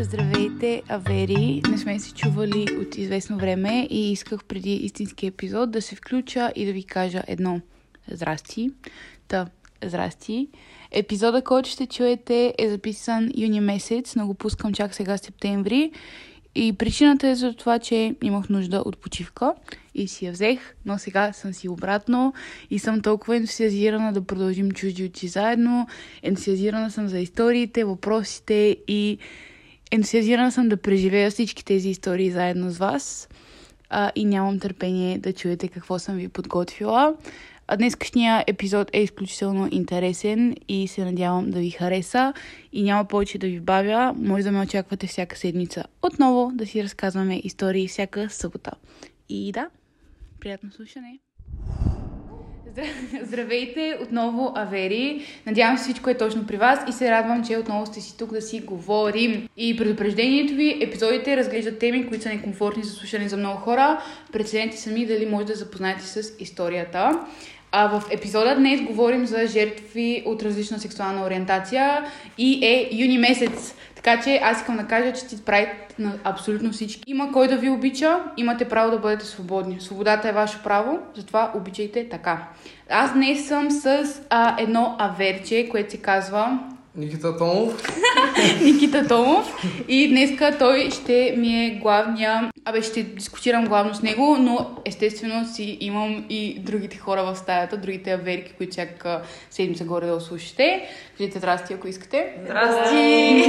Здравейте, Авери! Не сме се чували от известно време и исках преди истински епизод да се включа и да ви кажа едно здрасти. Та, здрасти. Епизода, който ще чуете е записан юни месец, но го пускам чак сега септември. И причината е за това, че имах нужда от почивка и си я взех, но сега съм си обратно и съм толкова ентусиазирана да продължим чужди очи заедно. Ентусиазирана съм за историите, въпросите и ентусиазирана съм да преживея всички тези истории заедно с вас. А, и нямам търпение да чуете какво съм ви подготвила. А днескашния епизод е изключително интересен и се надявам да ви хареса и няма повече да ви бавя. Може да ме очаквате всяка седмица отново да си разказваме истории всяка събота. И да, приятно слушане! Здравейте отново, Авери. Надявам се всичко е точно при вас и се радвам, че отново сте си тук да си говорим. И предупреждението ви, епизодите разглеждат теми, които са некомфортни за слушане за много хора. Преценете сами дали може да запознаете с историята. А в епизода днес говорим за жертви от различна сексуална ориентация и е юни месец. Така че аз искам да кажа, че ти прави на абсолютно всички. Има кой да ви обича, имате право да бъдете свободни. Свободата е ваше право, затова обичайте така. Аз днес съм с а, едно аверче, което се казва Никита Томов. Никита Томов. И днеска той ще ми е главния... Абе, ще дискутирам главно с него, но естествено си имам и другите хора в стаята, другите аверки, които всяка седмица горе да слушате. Кажете здрасти, ако искате. Здрасти!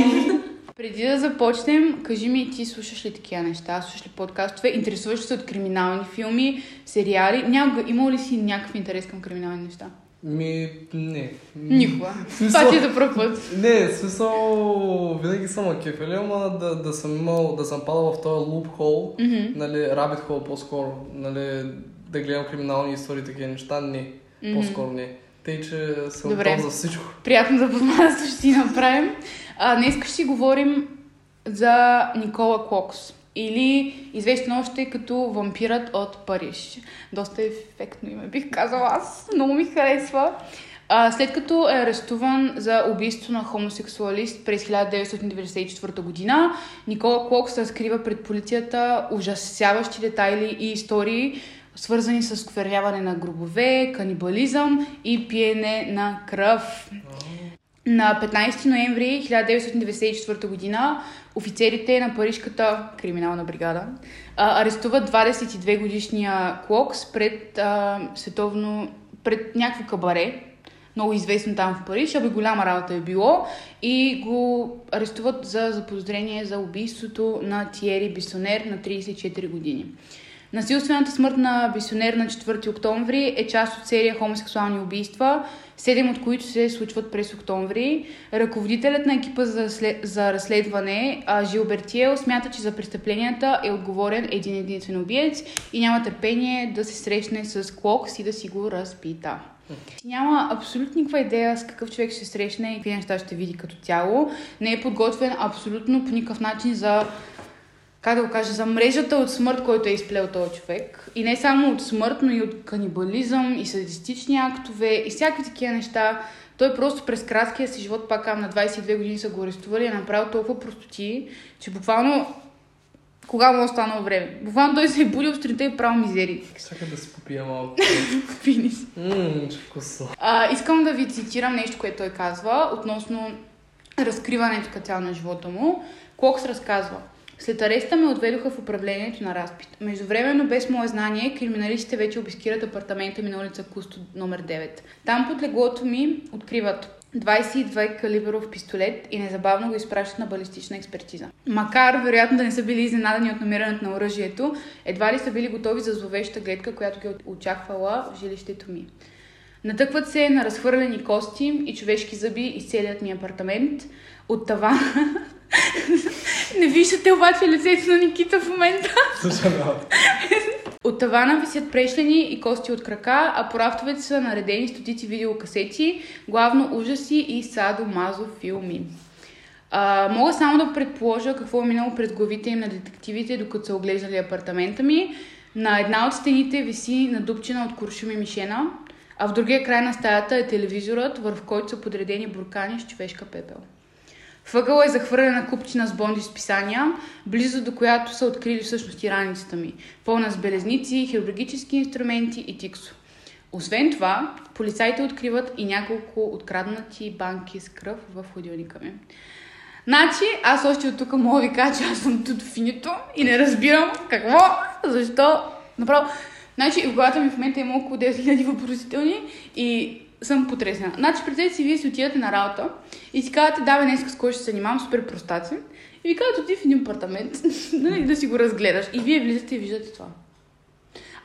Преди да започнем, кажи ми, ти слушаш ли такива неща? Слушаш ли подкастове? Интересуваш ли се от криминални филми, сериали? Няма, има ли си някакъв интерес към криминални неща? Ми, не. Никога. Смисъл- Това ти е за първ път. Не, смисъл, винаги съм акефели, ама да, да съм имал, да съм падал в този луп хол, Мгм. нали, rabbit hole по-скоро, нали, да гледам криминални истории, такива неща, не, Мгм. по-скоро не. Тъй, че съм Добре. за всичко. Приятно запознанство ще си направим. А, днес ще си говорим за Никола Клокс. Или известен още като вампирът от Париж. Доста ефектно име бих казала аз. Много ми харесва. А, след като е арестуван за убийство на хомосексуалист през 1994 година, Никола Клокс разкрива пред полицията ужасяващи детайли и истории, свързани с скверняване на гробове, канибализъм и пиене на кръв. На 15 ноември 1994 година офицерите на Парижката криминална бригада а, арестуват 22 годишния Клокс пред а, световно, пред някакво кабаре, много известно там в Париж, абе голяма работа е било и го арестуват за заподозрение за убийството на Тиери Бисонер на 34 години. Насилствената смърт на Бисонер на 4 октомври е част от серия хомосексуални убийства, седем от които се случват през октомври. Ръководителят на екипа за, за разследване, Жил Бертиел, смята, че за престъпленията е отговорен един единствен убиец и няма търпение да се срещне с Клокс и да си го разпита. Няма абсолютно никаква идея с какъв човек ще срещне и какви неща ще види като цяло. Не е подготвен абсолютно по никакъв начин за как да го кажа, за мрежата от смърт, който е изплел този човек. И не само от смърт, но и от канибализъм, и садистични актове, и всякакви такива неща. Той просто през краткия си живот, пак на 22 години са го арестували, е направил толкова простоти, че буквално кога му е останало време? Буквално той се е будил сутринта и правил мизерии. Чакай да си попия малко. Финис. Ммм, вкусно. Искам да ви цитирам нещо, което той казва относно разкриването като цяло на живота му. Клокс разказва. След ареста ме отведоха в управлението на разпит. Междувременно, без мое знание, криминалистите вече обискират апартамента ми на улица Кусто номер 9. Там под леглото ми откриват 22 калибъров пистолет и незабавно го изпращат на балистична експертиза. Макар, вероятно, да не са били изненадани от намирането на оръжието, едва ли са били готови за зловеща гледка, която ги е очаквала в жилището ми. Натъкват се на разхвърлени кости и човешки зъби из целият ми апартамент. От тавана... Не виждате обаче лицето на Никита в момента. От тавана висят прешлени и кости от крака, а по рафтовете са наредени стотици видеокасети, главно ужаси и садо-мазо филми. А, мога само да предположа какво е минало през главите им на детективите, докато са оглеждали апартамента ми. На една от стените виси надупчена от куршуми мишена, а в другия край на стаята е телевизорът, върху който са подредени буркани с човешка пепел. Въгъла е захвърлена купчина с бонди с писания, близо до която са открили всъщност и раницата ми, пълна с белезници, хирургически инструменти и тиксо. Освен това, полицайите откриват и няколко откраднати банки с кръв в хладилника ми. Значи, аз още от тук мога да ви кажа, че аз съм тут финито и не разбирам какво, защо. Направо, значи, в главата ми в момента има около 10 000 въпросителни и съм потресена. Значи, представете си, вие си отидете на работа и си казвате, да, бе, днес с кой ще се занимавам, супер простаци. И ви казват, отиди в един апартамент, нали, да си го разгледаш. И вие влизате и виждате това.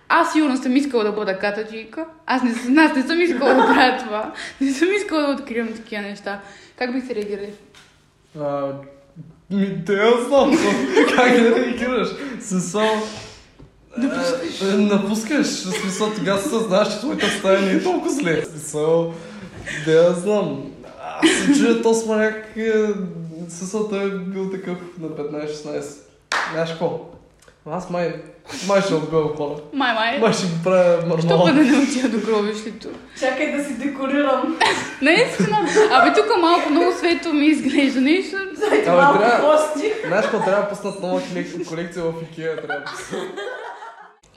Аз сигурно съм искала да бъда катачика. Аз не, аз не съм искала да правя това. Не съм искала да откривам такива неща. Как бихте реагирали? А, ми, те знам, как да реагираш? Е, е, Напускаш, в смисъл тогава се знаеш, че твоята стая не е толкова зле. В Смисъл, да я знам. Аз се чуя, то сманяк, е, смисъл той е бил такъв на 15-16. Знаеш какво? Аз май, май ще отбивам хора. Май, май. Май ще го правя Що пък нормално. да не отида до гробището? Чакай да си декорирам. Наистина. Абе, тук малко много светло ми изглежда нещо. Абе, малко трябва-. Знаеш какво трябва да пуснат нова колек- колекция в Икеа? Трябва да пуснат.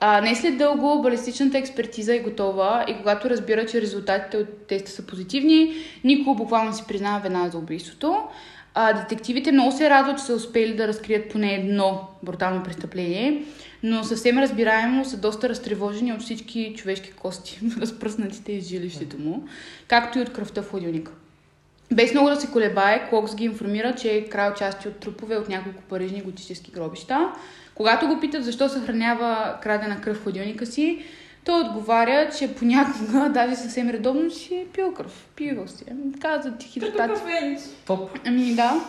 А, не след дълго балистичната експертиза е готова и когато разбира, че резултатите от теста са позитивни, Нико буквално си признава вина за убийството. А, детективите много се радват, че са успели да разкрият поне едно брутално престъпление, но съвсем разбираемо са доста разтревожени от всички човешки кости, разпръснатите из жилището му, както и от кръвта в хладилника. Без много да се колебае, Клокс ги информира, че е крал части от трупове от няколко парижни готически гробища. Когато го питат защо съхранява крадена кръв в хладилника си, той отговаря, че понякога, даже съвсем редовно, си е пил кръв. Пивал си. Каза ти кафенич. Топ. Ами да.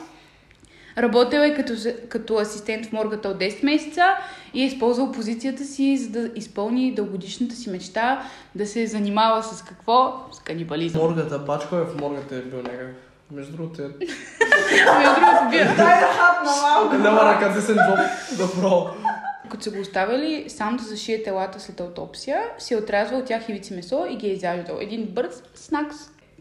Работил е като, като асистент в моргата от 10 месеца и е използвал позицията си, за да изпълни дългодишната си мечта да се занимава с какво? С канибализъм. Моргата, бачко е в моргата е бил някак. Между другото е... Между другото, бия. Дай да хапна малко. Няма ръка десен. Добро. Като са го оставили сам да зашие телата след аутопсия, си е отрязвал от тях ивици месо и ги е изяждал. Един бърз снакс.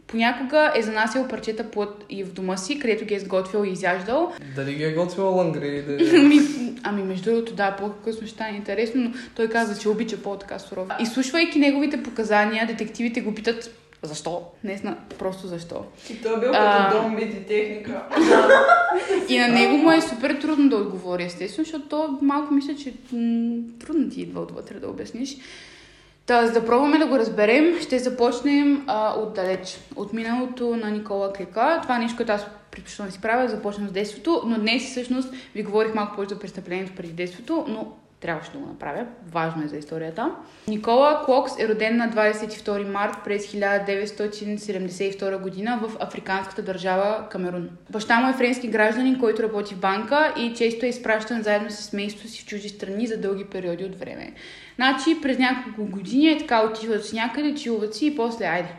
Понякога е занасял парчета плът и в дома си, където ги е сготвил и изяждал. Дали ги е готвила лангри? Да... Ами, ами между другото, да, по-късно ще стане интересно, но той каза, че обича по-така суров. Изслушвайки неговите показания, детективите го питат защо? Не зна, просто защо. И той е бил А. като дом и техника. И на него му е супер трудно да отговори, естествено, защото то малко мисля, че м- трудно ти идва отвътре да обясниш. Та, за да пробваме да го разберем, ще започнем а, отдалеч. От миналото на Никола Клека. Това е нещо, което аз предпочитам да си правя, започнем с детството, но днес всъщност ви говорих малко повече за престъплението преди детството, но трябваше да го направя. Важно е за историята. Никола Клокс е роден на 22 март през 1972 година в африканската държава Камерун. Баща му е френски гражданин, който работи в банка и често е изпращан заедно с семейството си в чужди страни за дълги периоди от време. Значи през няколко години е така отиват с някъде, чилват си и после айде.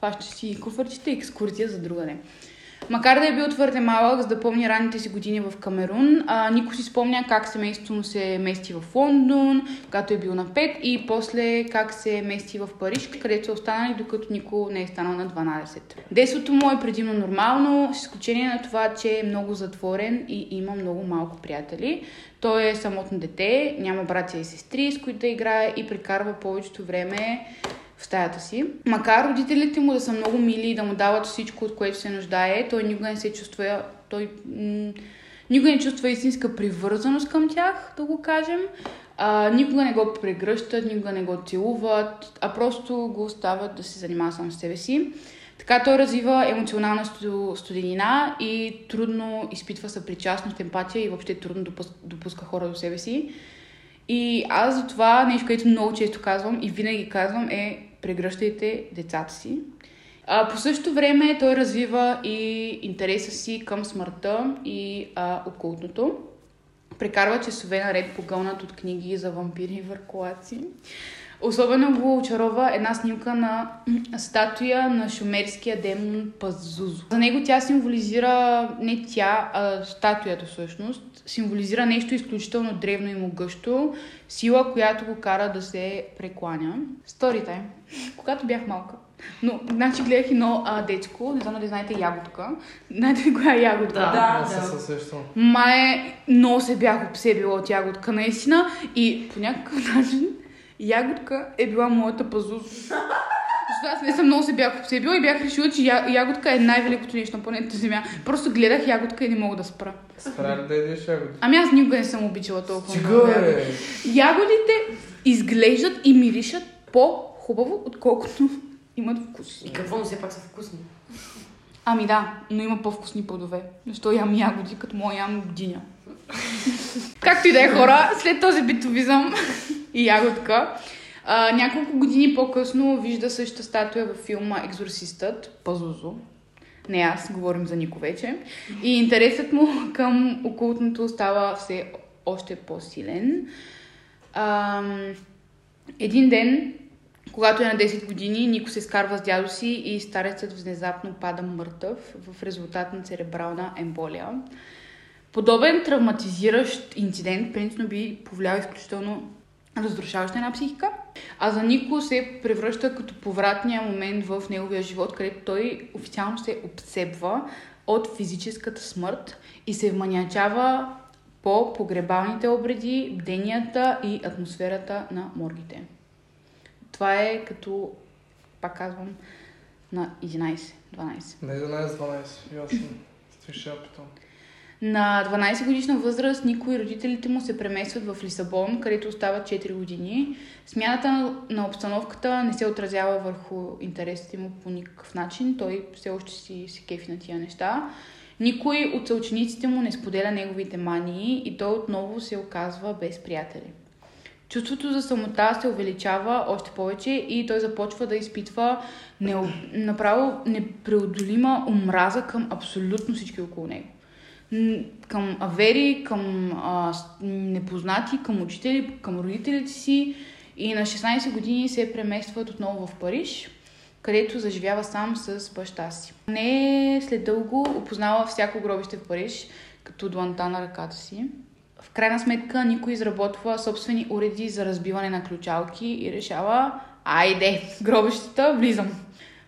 Фаща си куфърчета и екскурзия за другаде. Макар да е бил твърде малък, за да помни ранните си години в Камерун, а, Нико си спомня как семейството му се мести в Лондон, когато е бил на 5 и после как се мести в Париж, където са останали, докато Нико не е станал на 12. Детството му е предимно нормално, с изключение на това, че е много затворен и има много малко приятели. Той е самотно дете, няма братя и сестри, с които да играе и прекарва повечето време в стаята си. Макар родителите му да са много мили и да му дават всичко, от което се нуждае, той никога не се чувства, той никога не чувства истинска привързаност към тях, да го кажем. А, никога не го прегръщат, никога не го целуват, а просто го остават да се занимава само с себе си. Така той развива емоционална сту- студенина и трудно изпитва съпричастност, емпатия и въобще трудно допус- допуска хора до себе си. И аз за това нещо, което много често казвам и винаги казвам е прегръщайте децата си. А, по същото време той развива и интереса си към смъртта и а, окултното. Прекарва часове наред погълнат от книги за вампири и върколаци. Особено го очарова една снимка на статуя на шумерския демон Пазузо. За него тя символизира, не тя, а статуята всъщност, символизира нещо изключително древно и могъщо, сила, която го кара да се прекланя. Story time. Когато бях малка, Но, значи гледах едно а, дечко, не знам дали знаете ягодка. Знаете ли коя е ягодка? Да. Се съсещам. Мае, много се бях обсебила от ягодка, наистина. И по някакъв начин ягодка е била моята пазуз. Защото аз не съм много се бях обсебила и бях решила, че я- ягодка е най-великото нещо на планетата Земя. Просто гледах ягодка и не мога да спра. Спря ли да ядеш ягоди? Ами аз никога не съм обичала толкова Стига, много ягоди. Ягодите изглеждат и миришат по-хубаво, отколкото имат вкус. И какво, но все пак са вкусни. Ами да, но има по-вкусни плодове. Защо ям ягоди, като мога ям диня. Както и да е хора, след този битовизъм и ягодка, а, няколко години по-късно вижда същата статуя във филма Екзорсистът, Пазузо. Не аз, говорим за Нико вече. И интересът му към окултното става все още по-силен. Ам, един ден, когато е на 10 години, Нико се скарва с дядо си и старецът внезапно пада мъртъв в резултат на церебрална емболия. Подобен травматизиращ инцидент принципно би повлиял изключително разрушаваща една психика, а за Нико се превръща като повратния момент в неговия живот, където той официално се обсебва от физическата смърт и се вманячава по погребалните обреди, бденията и атмосферата на моргите. Това е като, пак казвам, на 11-12. На 11-12, ясно. Стоиш шапито. На 12 годишна възраст Нико и родителите му се преместват в Лисабон, където остават 4 години. Смяната на- на обстановката не се отразява върху интересите му по никакъв начин. Той все още си се кефи на тия неща. Никой от съучениците му не споделя неговите мании и той отново се оказва без приятели. Чувството за самота се увеличава още повече и той започва да изпитва не, направо непреодолима омраза към абсолютно всички около него. Към авери, към а, непознати, към учители, към родителите си и на 16 години се преместват отново в Париж, където заживява сам с баща си. Не след дълго опознава всяко гробище в Париж, като дланта на ръката си. В крайна сметка никой изработва собствени уреди за разбиване на ключалки и решава, айде, гробищата, влизам.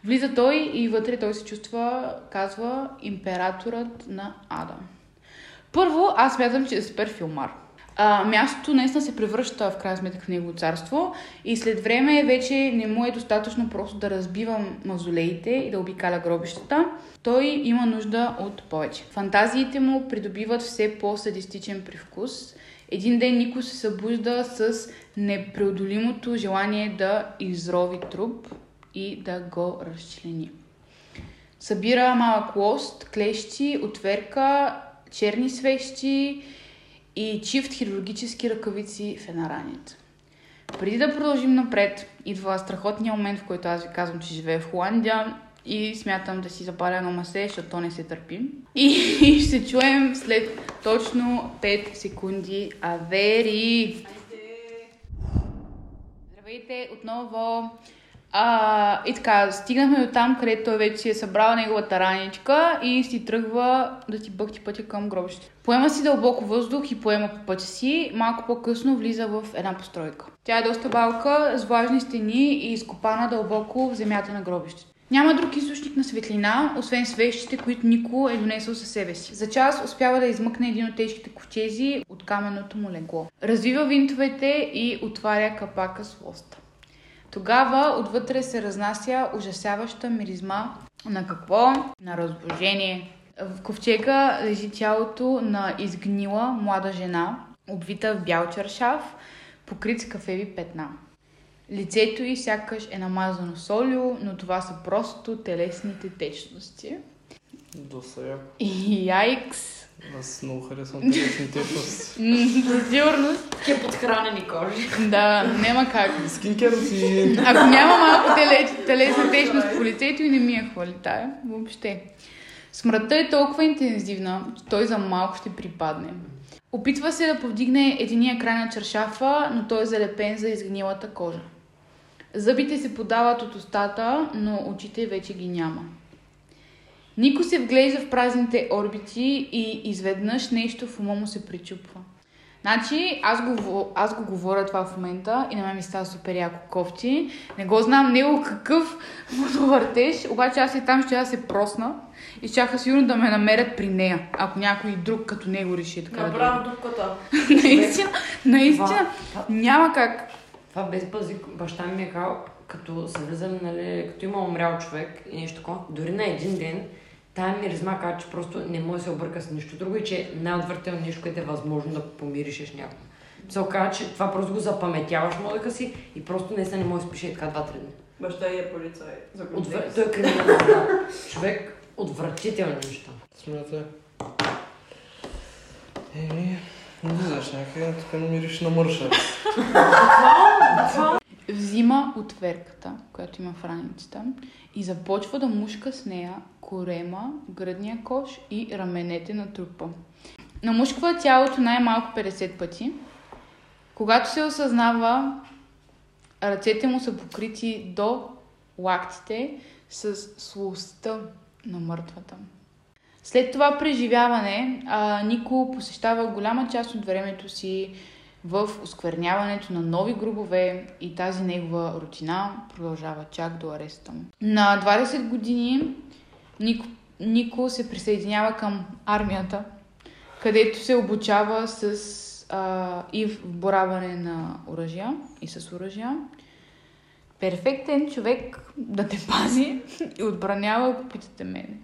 Влиза той и вътре той се чувства, казва, императорът на Ада. Първо, аз смятам, че е супер филмар. А, мястото наистина се превръща в крайна сметка в негово царство и след време вече не му е достатъчно просто да разбива мавзолеите и да обикаля гробищата. Той има нужда от повече. Фантазиите му придобиват все по-садистичен привкус. Един ден Нико се събужда с непреодолимото желание да изрови труп и да го разчлени. Събира малък лост, клещи, отверка, черни свещи и чифт хирургически ръкавици в една раница. Преди да продължим напред, идва страхотния момент, в който аз ви казвам, че живея в Холандия и смятам да си запаля едно масе, защото то не се търпи. И, ще се чуем след точно 5 секунди. Авери! Здравейте отново! А, и така, стигнахме до там, където той вече си е събрал неговата раничка и си тръгва да ти бъхти пътя към гробището. Поема си дълбоко въздух и поема по пътя си. Малко по-късно влиза в една постройка. Тя е доста балка, с влажни стени и изкопана дълбоко в земята на гробището. Няма друг източник на светлина, освен свещите, които Нико е донесъл със себе си. За час успява да измъкне един от тежките ковчези от каменното му легло. Развива винтовете и отваря капака с лоста. Тогава отвътре се разнася ужасяваща миризма на какво? На разложение. В ковчега лежи тялото на изгнила млада жена, обвита в бял чаршав, покрит с кафеви петна. Лицето й сякаш е намазано с олио, но това са просто телесните течности. Доста яко. И яйкс! Аз много харесвам телесните. М, Със сигурност. Такива подхранени кожи. Да, няма как. Скинкер си... Ако няма малко теле, телесна течност по лицето и не ми я хвали тая, въобще. Смъртта е толкова интензивна, че той за малко ще припадне. Опитва се да повдигне единия край на чершафа, но той е залепен за изгнилата кожа. Зъбите се подават от устата, но очите вече ги няма. Нико се вглежда в празните орбити и изведнъж нещо в ума му се причупва. Значи, аз го, аз го говоря това в момента и на мен ми става супер яко кофти. Не го знам него какъв водовъртеж, обаче аз и там ще я се просна и щяха сигурно да ме намерят при нея, ако някой друг като него реши така да Направо дупката. наистина, наистина, Това- няма как. Това без базик, баща ми ми е казал, като се влизам, нали, като има умрял човек и нещо такова, дори на един ден, тая миризма казва, че просто не може да се обърка с нищо друго и че е най-отвратително нещо, което е възможно да помиришеш някого. Се оказа, че това просто го запаметяваш мозъка си и просто наистина не може да спише и така два-три дни. Баща и е полицай. Отвр... контекст. Той е криминал. да. Човек, отвратителни неща. Смятай. Еми, влизаш някъде, тук не мириш на мърша. Взима отверката, която има в раницата и започва да мушка с нея корема, гръдния кош и раменете на трупа. Намушква тялото най-малко 50 пъти. Когато се осъзнава, ръцете му са покрити до лактите с слостта на мъртвата. След това преживяване, а, Нико посещава голяма част от времето си в оскверняването на нови грубове и тази негова рутина продължава чак до ареста му. На 20 години Нико, Нико се присъединява към армията, където се обучава с а, и в бораване на оръжия и с оръжия. Перфектен човек да те пази и отбранява, ако питате мене.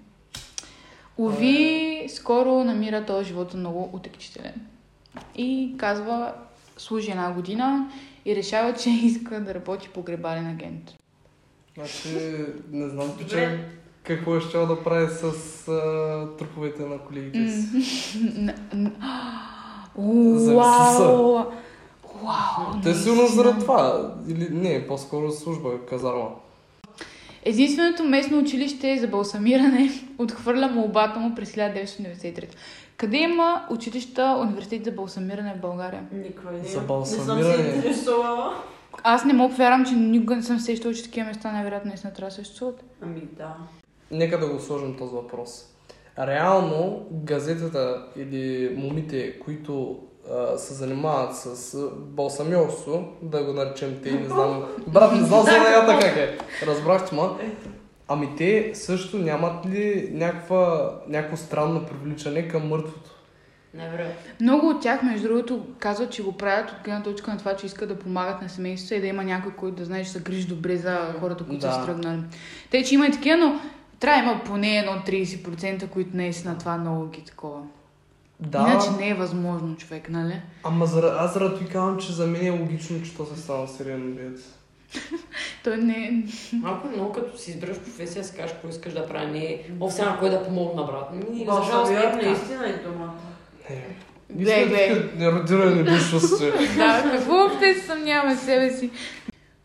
Ови, скоро намира този живота много отекчителен. И казва, служи една година и решава, че иска да работи погребален агент. Значи, не знам пича какво е щял да прави с а, труповете на колегите си. Вау! Вау! Те сигурно наистина. заради това. Или не, по-скоро служба, казарма. Единственото местно училище за балсамиране отхвърля молбата му през 1993. Къде има училища, университет за балсамиране в България? Никой не. За Не балсамиране. съм се интересувала. Аз не мога повярвам, че никога не съм сещала, че такива места най-вероятно наистина трябва да съществуват. Ами да. Нека да го сложим този въпрос. Реално газетата или момите, които а, се занимават с а, балсамьорство, да го наречем те, не знам. Брат, не знам занаята как е. Разбрахте ма. Ами те също нямат ли някаква, някакво странно привличане към мъртвото? Невероятно. Много от тях, между другото, казват, че го правят от гледна точка на това, че искат да помагат на семейството и да има някой, който да знае, че се грижи добре за хората, които Да. са стръгнали. Те, че има и такива, но трябва да има поне едно 30%, които наистина това много ги такова. Да, Иначе не е възможно, човек, нали? ама зара, аз заради казвам, че за мен е логично, че то се става сериен убиец. Той не е... Малко много като си избереш професия, си кажеш какво искаш да прави. Не, о, сега кой да помогна, брат. Ми, за жалост, не е Балсамиор така. наистина е думата. Не. Гле, гле. Неродирани бившости. Да, какво въобще се съмняваме себе си?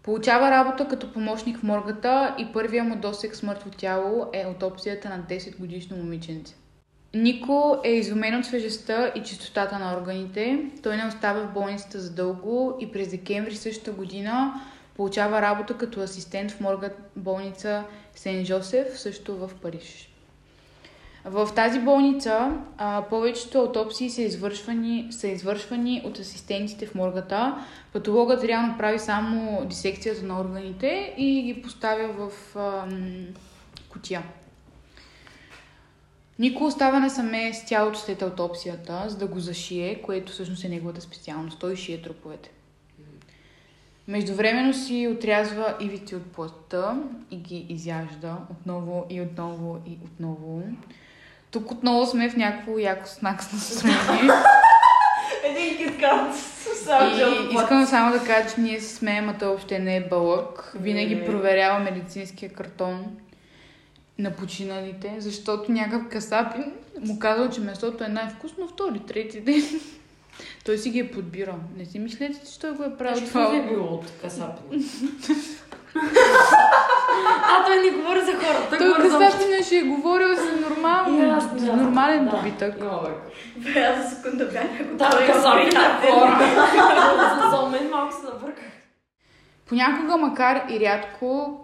Получава работа като помощник в моргата и първия му досек с мъртво тяло е аутопсията на 10 годишно момиченце. Нико е изумен от свежестта и чистотата на органите. Той не остава в болницата за дълго и през декември същата година получава работа като асистент в морга болница Сен Жосеф, също в Париж. В тази болница а, повечето аутопсии са извършвани, са извършвани от асистентите в моргата. Патологът реално прави само дисекцията на органите и ги поставя в ам, кутия. Нико остава насаме с тялото след аутопсията, за да го зашие, което всъщност е неговата специалност. Той шие труповете. Междувременно си отрязва ивите от плътта и ги изяжда отново и отново и отново. Тук отново сме в някакво яко снакс настроение. Един киткат. И искам само да кажа, че ние се смеем, а той въобще не е бълък. Винаги Не. проверява медицинския картон на починалите, защото някакъв касапин му казал, че месото е най-вкусно втори, трети ден. Той си ги е подбирал. Не си мислете, че той го е правил Значи, какво ви това. е било от касапина? а, той не говори за хората, той, Той говори за касапин ще е говорил за, нормално, за нормален добитък. Има бе. Аз за секунда бях готова. Да, касапина хора. За мен малко се набърках. Понякога, макар и рядко,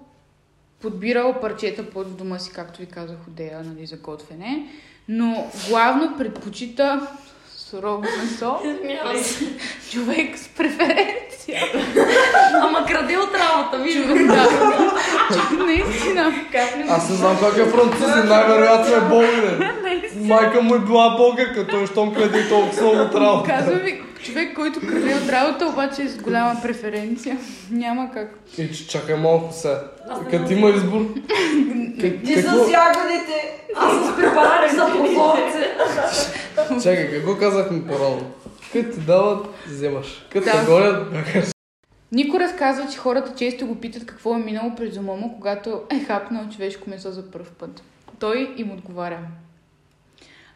подбирал парчета под в дома си, както ви казах, Одея, нали, за готвене, но главно предпочита сурово месо. Се. Човек с преференция. Ама краде от работа, виждам. Да. Наистина. Аз не знам как е французи, най-вероятно е българин. Майка му е била българка, той щом краде толкова от работа. Казвам ви, човек, който краде от работа, обаче е с голяма преференция. Няма как. И че чакай малко сега. Като има избор. Ти с ягодите! Аз с препарати за прозорце. Чакай, какво казахме по-рано? Като ти дават, вземаш. Като Да. те гонят, бягаш. Нико разказва, че хората често го питат какво е минало през ума му, когато е хапнал човешко месо за първ път. Той им отговаря.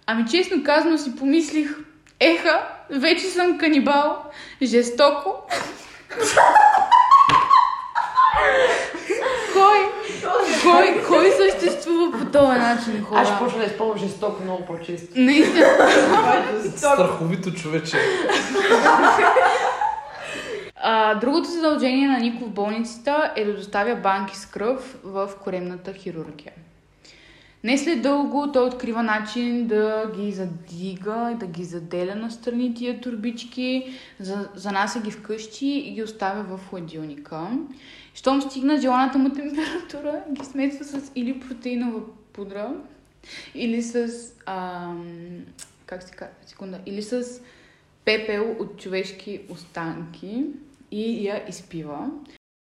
Ами честно казано си помислих, еха, вече съм канибал, жестоко. кой, кой, кой съществува по този начин, хора? Аз ще почна да използвам жестоко много по-често. Наистина. Страховито човече. А, другото задължение на Нико в болницата е да доставя банки с кръв в коремната хирургия. Не след дълго той открива начин да ги задига, да ги заделя на страни тия турбички, за, занася ги вкъщи и ги оставя в хладилника. Щом стигна желаната му температура, ги смесва с или протеинова пудра, или с... Ам, как се казва? Секунда. Или с пепел от човешки останки и я изпива.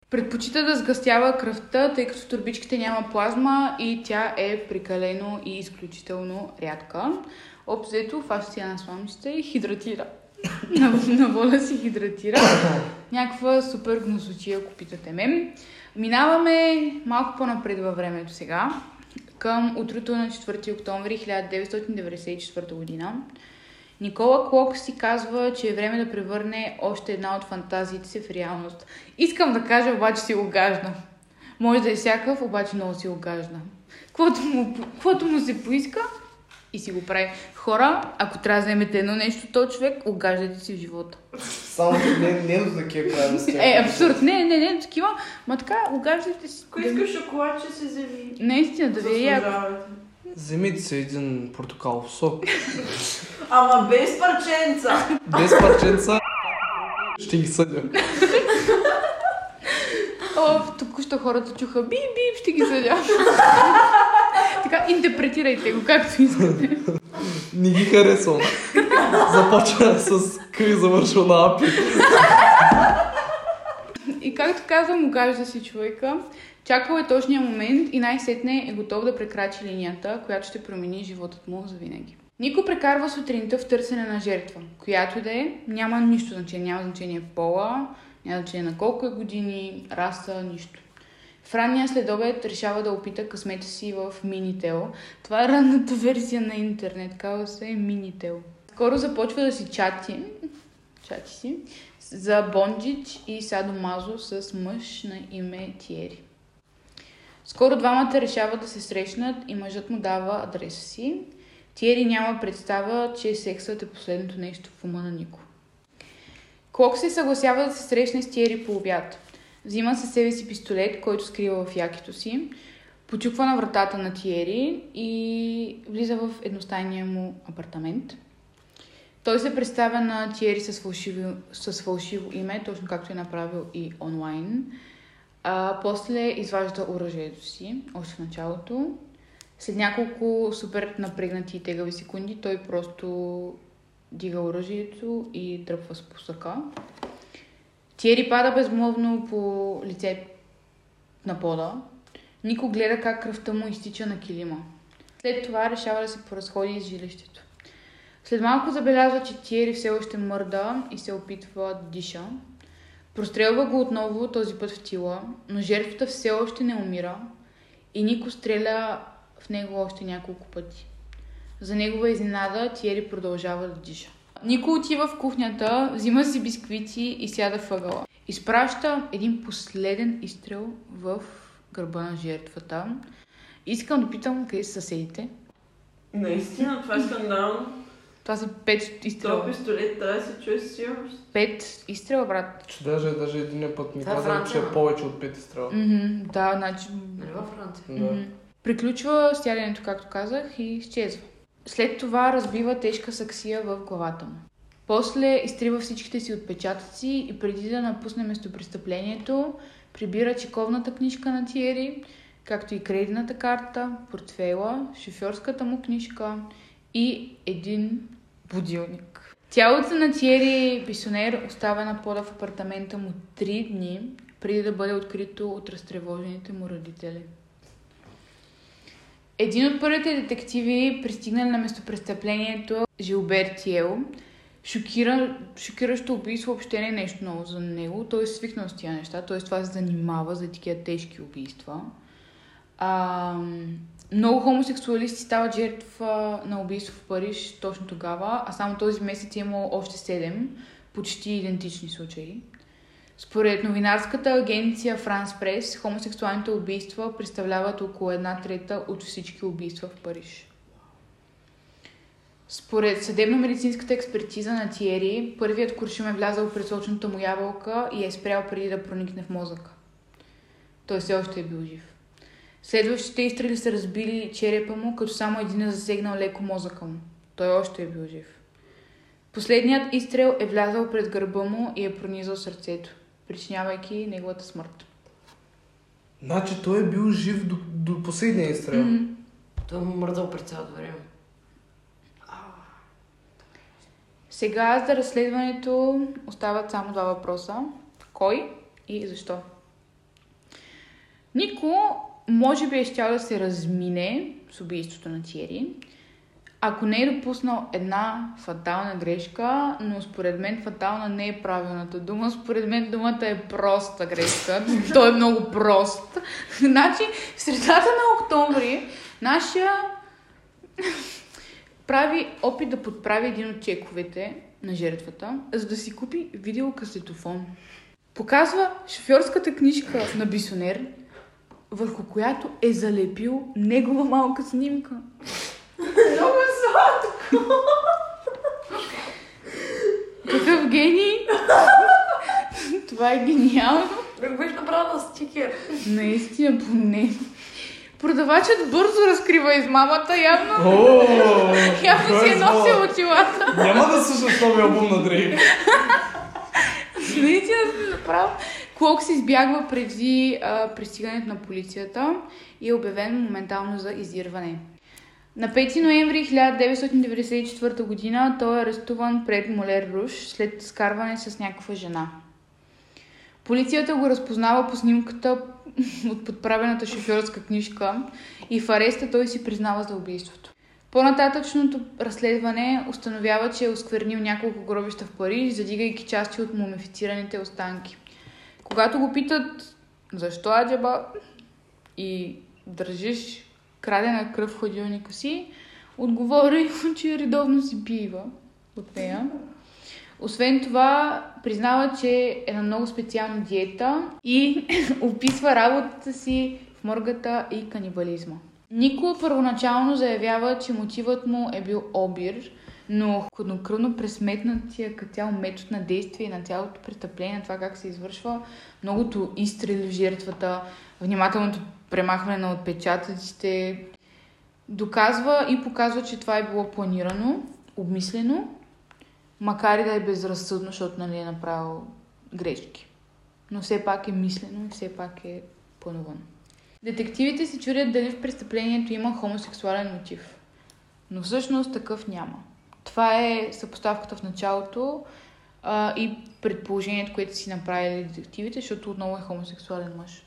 Предпочита да сгъстява кръвта, тъй като в турбичките няма плазма и тя е прекалено и изключително рядка. Обзето, фаща на сламчета и хидратира. на, на воля си хидратира. Някаква супер гносочия, ако питате ме. Минаваме малко по-напред във времето сега, към утрото на 4 октомври 1994 година. Никола Клок си казва, че е време да превърне още една от фантазиите си в реалност. Искам да кажа, обаче си огажда. Може да е всякакъв, обаче много си огажда. Каквото му, каквото му се поиска и си го прави. Хора, ако трябва да вземете едно нещо, то човек, огаждайте си в живота. Само че не, не до такива крайности. Е, абсурд. Не, не, не, такива. Ма така, огаждайте си. Ако искаш шоколад, ще се вземи. Наистина, да ви е яко. Вземите си един портокалов сок. Ама без парченца. Без парченца ще ги съдя. О, току-що хората чуха бип, ще ги съдя. така, интерпретирайте го както искате. Не ги харесвам. Започва с К и завършва на апи. И както казвам, огажда си човека. Чакал е точния момент и най-сетне е готов да прекрачи линията, която ще промени животът му завинаги. Нико прекарва сутринта в търсене на жертва, която да е, няма нищо значение, няма значение пола, няма значение на колко е години, раса, нищо. В ранния следобед решава да опита късмета си в Минител. Това е ранната версия на интернет, казва се Минител. Скоро започва да си чати, чати си, за Бонджич и Садомазо с мъж на име Тиери. Скоро двамата решават да се срещнат и мъжът му дава адреса си. Тиери няма представа, че сексът е последното нещо в ума на Нико. Клок се съгласява да се срещне с Тиери по обяд. Взима със себе си пистолет, който скрива в якито си, почуква на вратата на Тиери и влиза в едностайния му апартамент. Той се представя на Тиери с фалшиво, с фалшиво име, точно както е направил и онлайн. А, после изважда оръжието си, още в началото. След няколко супер напрегнати и тегави секунди, той просто дига оръжието и тръпва с посъка. Тиери пада безмолвно по лице на пода. Нико гледа как кръвта му изтича на килима. След това решава да се поразходи из жилището. След малко забелязва, че Тиери все още мърда и се опитва да диша. Прострелва го отново, този път в тила, но жертвата все още не умира и Нико стреля в него още няколко пъти. За негова изненада Тиери продължава да диша. Нико отива в кухнята, взима си бисквити и сяда въгъла. Изпраща един последен изстрел в гърба на жертвата. Искам да питам къде са съседите. Наистина, това е скандално. Това са пет Това изстрела. пистолет трябва да се чуе със сигурност. Пет изстрела, брат. Че даже, даже един път ми Това е каза, че е повече от пети стрела. Мгм, да, значи Нали във Франция? Да. Мгм. Приключва стядането, както казах, и изчезва. След това разбива тежка саксия в главата му. После изтрива всичките си отпечатъци и преди да напусне местопрестъплението, прибира чековната книжка на Тиери, както и кредитната карта, портфела, шофьорската му книжка и един будилник. Тялото на Тиери Бисонер остава на пода в апартамента му три дни, преди да бъде открито от разтревожените му родители. Един от първите детективи, пристигнали на местопрестъплението, Жилбер Тиел, шокира, шокиращо убийство въобще не е нещо ново за него. Той е свикнал с тия неща, т.е. това се занимава за такива тежки убийства. А, много хомосексуалисти стават жертва на убийство в Париж точно тогава, а само този месец е имало още 7 почти идентични случаи. Според новинарската агенция France Press, хомосексуалните убийства представляват около една трета от всички убийства в Париж. Според съдебно-медицинската експертиза на Тиери, първият куршум е влязъл през очната му ябълка и е спрял преди да проникне в мозъка. Той все още е бил жив. Следващите изстрели са разбили черепа му, като само един е засегнал леко мозъка му. Той още е бил жив. Последният изстрел е влязъл пред гърба му и е пронизал сърцето, причинявайки неговата смърт. Значи той е бил жив до, до последния изстрел. М, Той му мърдал през цялото време. Сега за разследването остават само два въпроса. Кой и защо? Нико може би е щял да се размине с убийството на Тиери, ако не е допуснал една фатална грешка, но според мен фатална не е правилната дума. Според мен думата е проста грешка. Той е много прост. Значи, в средата на октомври нашия прави опит да подправи един от чековете на жертвата, за да си купи видеокасетофон. Показва шофьорската книжка на Бисонер, върху която е залепил негова малка снимка. Много сладко. Какъв гений! Това е гениално. Как беше направена стикер? Наистина, поне. Продавачът бързо разкрива измамата, явно, явно си е звън? носил очилата. Няма да слушаш новия албум на Дрейк. Наистина съм направил. Клокс избягва преди а, пристигането на полицията и е обявен моментално за издирване. На 5 ноември 1994 година той е арестуван пред Молер Руш след скарване с някаква жена. Полицията го разпознава по снимката от подправената шофьорска книжка и в ареста той си признава за убийството. По-нататъчното разследване установява, че е осквернил няколко гробища в Париж, задигайки части от мумифицираните останки. Когато го питат защо аджаба и държиш крадена кръв в хладилника си, отговори, че редовно си пива от нея. Освен това, признава, че е на много специална диета и описва работата си в моргата и канибализма. Нико първоначално заявява, че мотивът му е бил обир, но хладнокръвно пресметнатия като цял метод на действие на цялото престъпление, това как се извършва, многото изстрели в жертвата, внимателното премахване на отпечатъците, доказва и показва, че това е било планирано, обмислено, макар и да е безразсъдно, защото нали, е направил грешки. Но все пак е мислено и все пак е планувано. Детективите се чудят дали в престъплението има хомосексуален мотив. Но всъщност такъв няма. Това е съпоставката в началото а, и предположението, което си направили детективите, защото отново е хомосексуален мъж.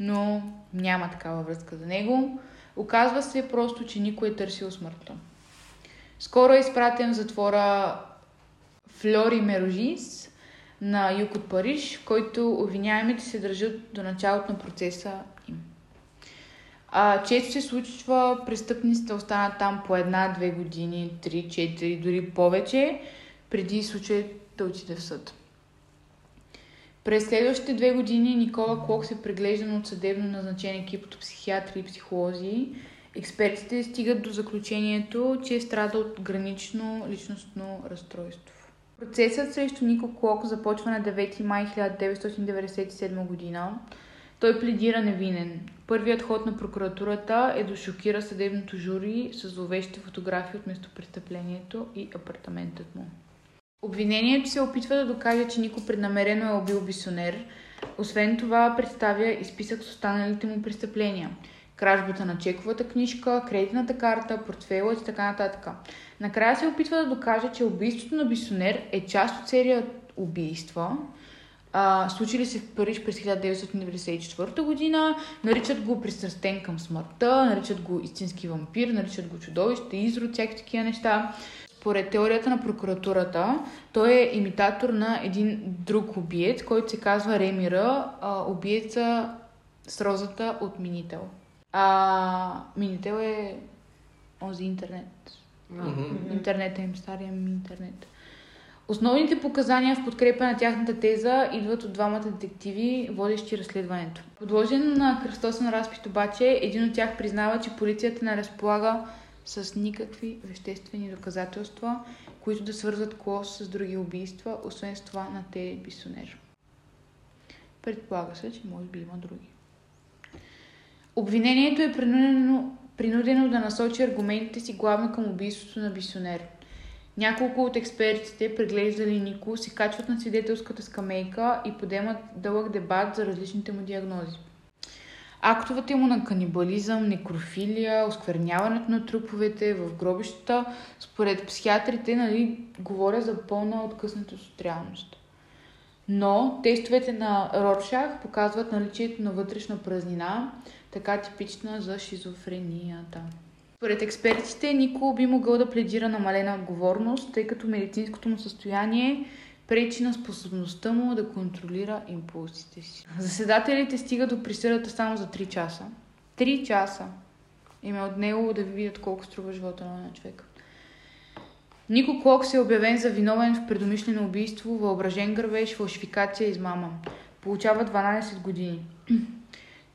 Но няма такава връзка за него. Оказва се просто, че никой е търсил смъртта. Скоро е изпратен в затвора Флори Мерожис на юг от Париж, в който обвиняемите се държат до началото на процеса. А, често се случва престъпниците останат там по една-две години, три, четири, дори повече, преди случай да отиде в съд. През следващите две години Никола Клок се преглеждан от съдебно назначен екип от психиатри и психолози. Експертите стигат до заключението, че е страда от гранично личностно разстройство. Процесът срещу Нико Клок започва на 9 май 1997 година. Той пледира невинен. Първият ход на прокуратурата е да шокира съдебното жури с зловещи фотографии от местопрестъплението и апартаментът му. Обвинението се опитва да докаже, че никой преднамерено е убил бисонер. Освен това, представя и списък с останалите му престъпления. Кражбата на чековата книжка, кредитната карта, портфела и така нататък. Накрая се опитва да докаже, че убийството на бисонер е част от серия убийства, а, случили се в Париж през 1994 година, наричат го пристрастен към смъртта, наричат го истински вампир, наричат го чудовище, изрод, всякакви такива неща. Според теорията на прокуратурата, той е имитатор на един друг убиец, който се казва Ремира, а, убиеца с розата от Минител. А Минител е онзи интернет. Мгм. Интернет е им стария ми интернет. Основните показания в подкрепа на тяхната теза идват от двамата детективи, водещи разследването. Подложен на кръстосен разпит обаче, един от тях признава, че полицията не разполага с никакви веществени доказателства, които да свързват Клос с други убийства, освен с това на Те Бисонер. Предполага се, че може би има други. Обвинението е принудено, принудено да насочи аргументите си главно към убийството на Бисонер. Няколко от експертите, преглеждали Нико, се качват на свидетелската скамейка и подемат дълъг дебат за различните му диагнози. Актовете му на канибализъм, некрофилия, оскверняването на труповете в гробищата, според психиатрите, нали, говоря за пълна откъснатост от реалност. Но тестовете на Роршах показват наличието на вътрешна празнина, така типична за шизофренията. Според експертите, Нико би могъл да пледира намалена отговорност, тъй като медицинското му състояние пречи на способността му да контролира импулсите си. Заседателите стигат до присъдата само за 3 часа. 3 часа. Им е от него да видят колко струва живота на човека. Нико Клокс е обявен за виновен в предумишлено убийство, въображен гървеж, фалшификация и измама. Получава 12 години.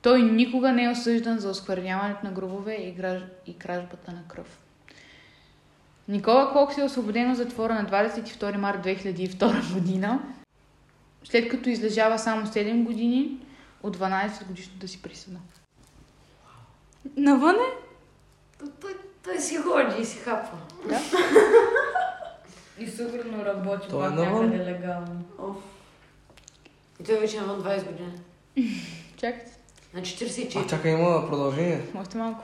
Той никога не е осъждан за оскверняването на гробове и, граж... и кражбата на кръв. Никола Кокс е освободен от затвора на 22 март 2002 година, след като излежава само 7 години от 12 годишната си присъда. Навън е? Той, той, си ходи и си хапва. Да. И сигурно работи Той е пак някъде легално. Оф. И той вече е на 20 години. Чакайте. На А 44. чакай, има продължение. Още малко.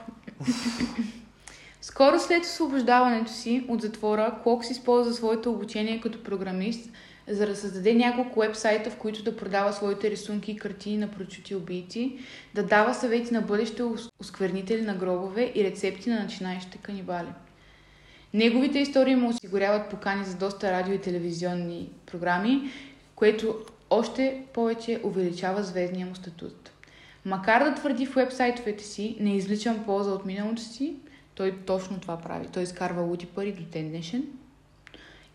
Скоро след освобождаването си от затвора, Клокс използва своето обучение като програмист, за да създаде няколко вебсайта, в които да продава своите рисунки и картини на прочути убийци, да дава съвети на бъдещи ос- осквернители на гробове и рецепти на начинаещите канибали. Неговите истории му осигуряват покани за доста радио и телевизионни програми, което още повече увеличава звездния му статут. Макар да твърди в вебсайтовете си, не извличам полза от миналото си, той точно това прави. Той изкарва лути пари до ден днешен.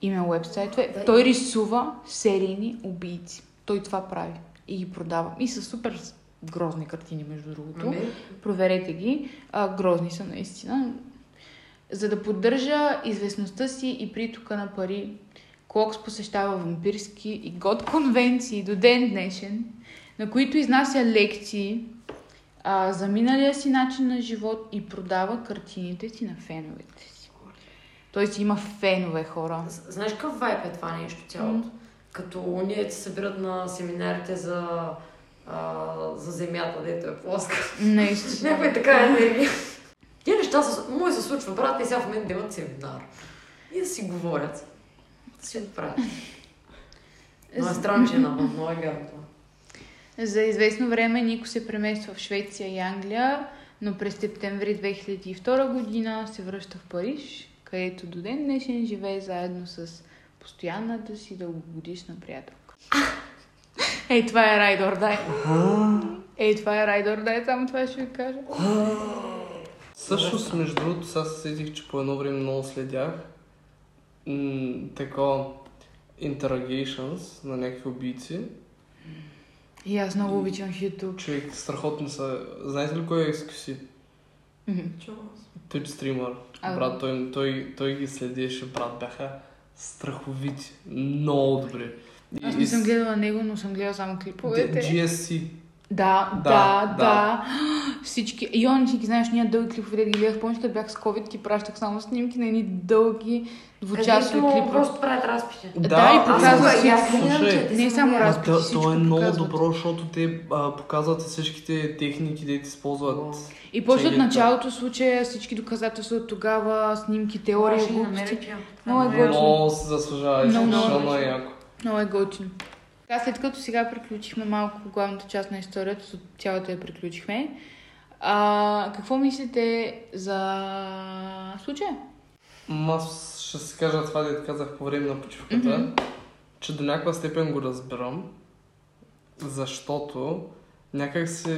Има вебсайтове. Да. Той рисува серийни убийци. Той това прави. И ги продава. И са супер грозни картини, между другото. Ами, Проверете ги. А, грозни са наистина. За да поддържа известността си и притока на пари, Клокс посещава вампирски и год конвенции до ден днешен, на които изнася лекции а, за миналия си начин на живот и продава картините си на феновете си. Той си има фенове хора. знаеш какъв вайп е това нещо цялото? М. Като уния се събират на семинарите за, а, за земята, дето е плоска. Наистина. Някой така енергия. Тия неща са, му се случва, брат, и сега в момента да имат семинар. И да си говорят. Да си отправят. Но е странно, че е много гадно. За известно време Нико се премества в Швеция и Англия, но през септември 2002 година се връща в Париж, където до ден днешен живее заедно с постоянната си дългогодишна приятелка. Ей, това е Райдор Дай. Ей, това е Райдор Дай, само това ще ви кажа. Също, между другото, сега се сетих, че по едно време много следях м- такова interrogations на някакви убийци. И аз много обичам YouTube. Човек, страхотни са. Знаете ли кой е XQC? Мгм. Twitch стример. А, Брат, той, той, той ги следеше, брат, бяха страховити. Много добри. Аз не съм гледала него, но съм гледала само клиповете. GSC. Да, Да, да, да. да. Всички. Ги знаеш, ние дълги клипове, да ги гледах. Помниш, като бях с COVID, ти пращах само снимки на едни дълги двучасови Единствено клипове. просто правят разпити. Да, и Аз показва съм- всичко. аз гледам, Слушай, те не са само разпити, всичко то е много показват. добро, защото те а, показват всичките техники, де използват. И после от началото случая всички доказателства от тогава, снимки, теории, глупости. Много е готино. Много се заслужава, Много, е яко. Много е готино. Така, след като сега приключихме малко главната част на историята, цялата я приключихме, а, какво мислите за случая? Аз ще си кажа това, да казах по време на почивката, Мгм. че до някаква степен го разбирам, защото някак си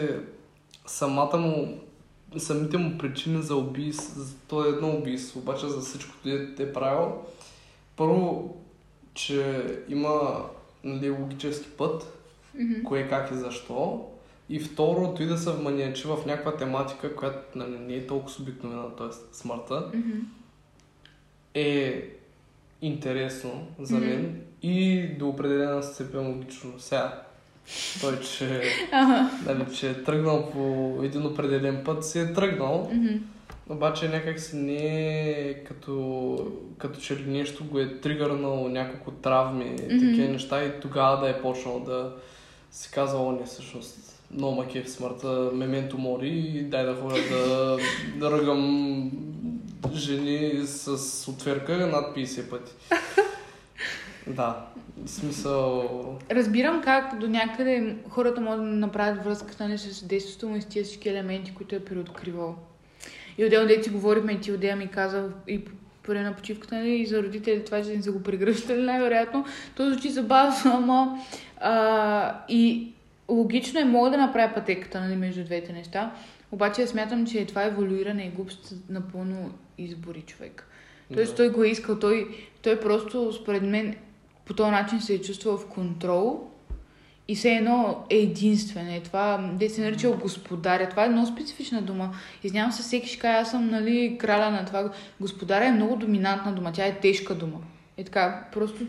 самата му, самите му причини за убийство, за- то е едно убийство, обаче за всичко, което е правил, първо, че има нали, логически път, Мгм. кое, как и защо. И второ, той да се вманиачи в някаква тематика, която нали, не е толкова обикновена, т.е. смъртта, Мгм. Е интересно за мен и до определена степен логично. Сега, той, че, Ага. нали, че е тръгнал по един определен път, си е тръгнал, Мгм. обаче някак си не е като, като че ли нещо го е тригърнал няколко травми, Мгм. такива неща и тогава да е почнал да си казва, о, не, всъщност, много маки в смъртта, мементо мори и дай да ходя да, да ръгам жени с отверка над 50 пъти. Да, в смисъл... Разбирам как до някъде хората могат да направят връзката нали, с действието му и с тия всички елементи, които е преоткривал. И отделно дете говорихме и ти отдел ми каза и по по време на почивката нали, и за родители това, че не са го прегръщали най-вероятно. То звучи забавно, ама а, и логично е, мога да направя пътеката нали, между двете неща. Обаче смятам, че това еволюиране и глупост са напълно избори човек. Тоест да. той го е искал, той, той просто според мен по този начин се е чувствал в контрол и все едно е единствен. Е това, де се нарича господаря. Това е много специфична дума. Изнявам се, всеки ще каже, аз съм нали, краля на това. Господаря е много доминантна дума. Тя е тежка дума. Е така, просто...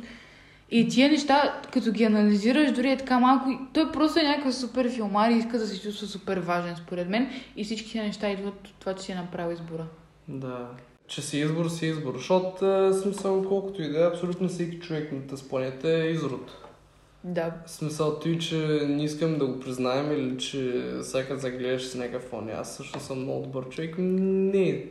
И тия неща, като ги анализираш, дори е така малко... Той просто е някакъв супер филмар и иска да се чувства супер важен, според мен. И всички тия неща идват от това, че си е направил избора. Да. Че си избор, си избор. Защото смисъл, колкото и да е, абсолютно всеки човек на тази планета е изрод. Да. Смисъл той, че не искам да го признаем или че всяка загледаш с някакъв фон. Аз също съм много добър човек. Не,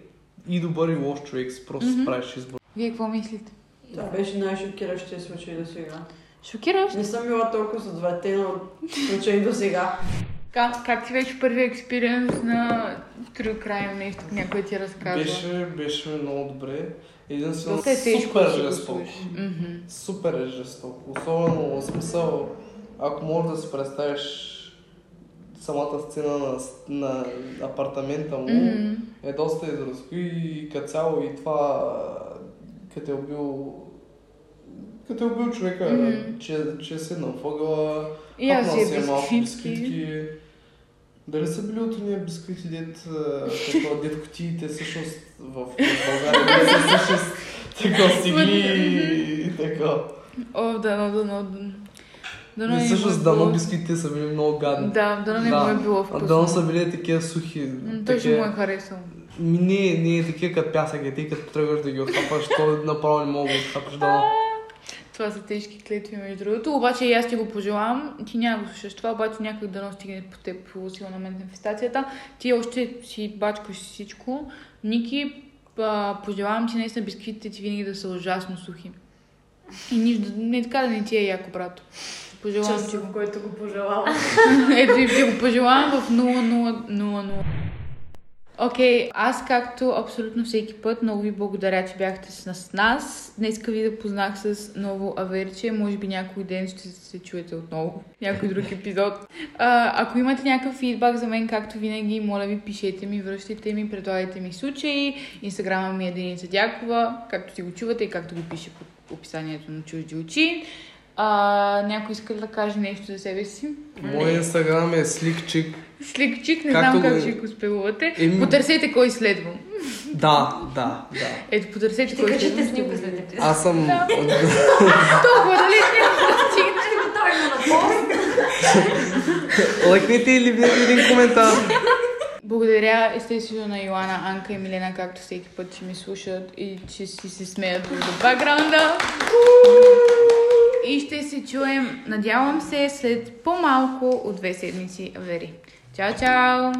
и добър и лош човек просто mm-hmm. правиш избор. Вие какво мислите? Това беше най-шокиращия случай до сега. Шокираш? Не съм била толкова задоволена от случай до сега. Как, как ти беше първи експириенс на True Crime нещо, някой ти разказва? Беше, беше много добре. Единствено е супер. Мгм. Супер е жестоко. Особено в смисъл, ако можеш да си представиш самата сцена на, на апартамента му, Мгм. е доста изразко и като цяло и това, като е убил като е убил човека, Мгм. че, че е седнал въгъла, аз си хапнал е е малко бисквитки. Дали са били от уния бисквити, дет, такова, дет кутиите, всъщност в, България са всъщност такова стигли и така. О, дано, дано, дано. Дано Не не всъщност е дано бисквитите са били много гадни. Да, дано не Да. му е било А вкусно. дано са били такива сухи. М, Той ще му е харесал. Ми не, не е такива като пясък, е ти като тръгваш да ги отхапаш, то направо не мога да отхапаш дано. Това са тежки клетви, между другото. Обаче и аз ти го пожелавам. Ти няма да го слушаш това, обаче някой дано стигне по теб по сила на манифестацията. Ти още си бачкаш всичко. Ники, пожелавам ти наистина бисквитите ти винаги да са ужасно сухи. И нищо, не така да не ти е яко, брато. Пожелавам ти Часа, го. който го пожелавам. Ето и ти го пожелавам в 0000. Окей, аз както абсолютно всеки път, много ви благодаря, че бяхте с нас. Днеска ви да познах с ново аверче. Може би някой ден ще се чуете отново. Някой друг епизод. А, ако имате някакъв фидбак за мен, както винаги, моля ви, пишете ми, връщайте ми, предлагайте ми случаи. Инстаграма ми е Деница Дякова, както си го чувате и както го пише под описанието на чужди очи. А, някой иска да каже нещо за себе си? Моят инстаграм е slickchick. Сликчик, не Както знам как ще го спелувате. Еми- Потърсете кой следвам. Да, да, да. Ето, потърсете Ще кой следвам. снимка след епизод. Аз съм... Толкова, дали няма да стигне. Слагай го на пост. Лайкнете или вие един коментар. Благодаря естествено на Йоана, Анка и Милена, както всеки път, че ми слушат и че си се смеят в бакграунда. И ще се чуем, надявам се, след по-малко от две седмици. Вери. Чао, чао!